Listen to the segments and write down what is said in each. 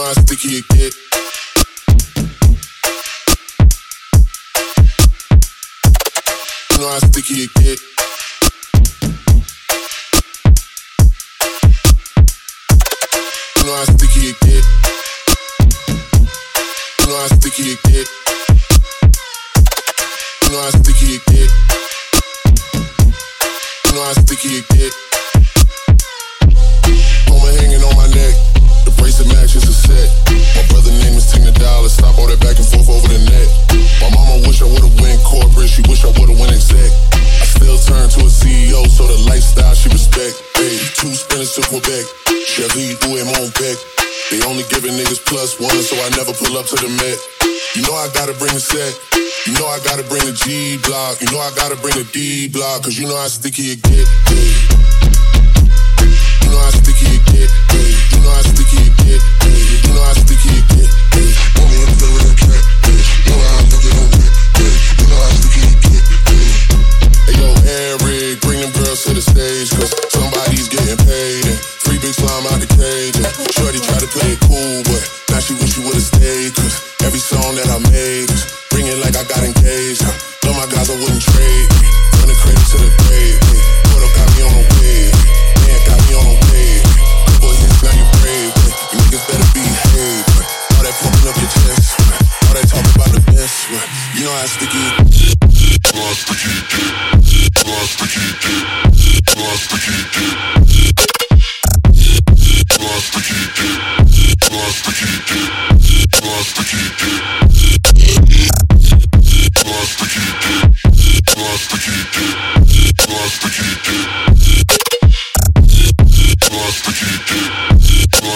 know how sticky it get. You know how sticky it get. You know how sticky it get. You know how sticky it get. You know how sticky it get. You know how sticky it get. pick. They only giving niggas plus one, so I never pull up to the Met. You know I gotta bring the set. You know I gotta bring the G block. You know I gotta bring the D block, cause you know how sticky it get. You know how sticky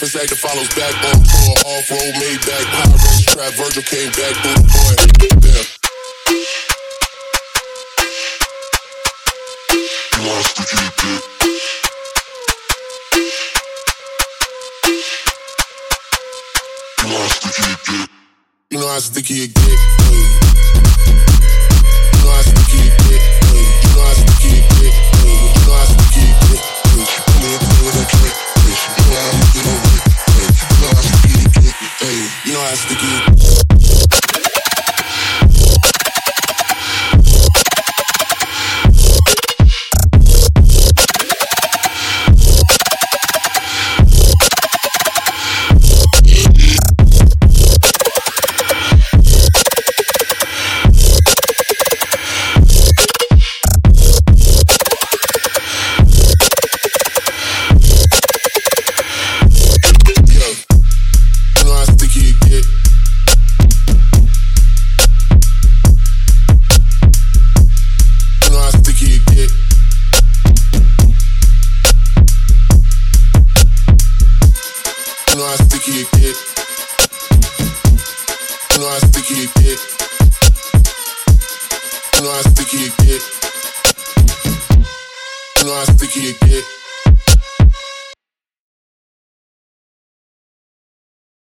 office act that follows back on tour. Off road, made back, trap. Virgil came back, boy. Damn. You know to keep it. You know how sticky it get. Peace. sticky dick. You know how sticky it get. You know how sticky it get.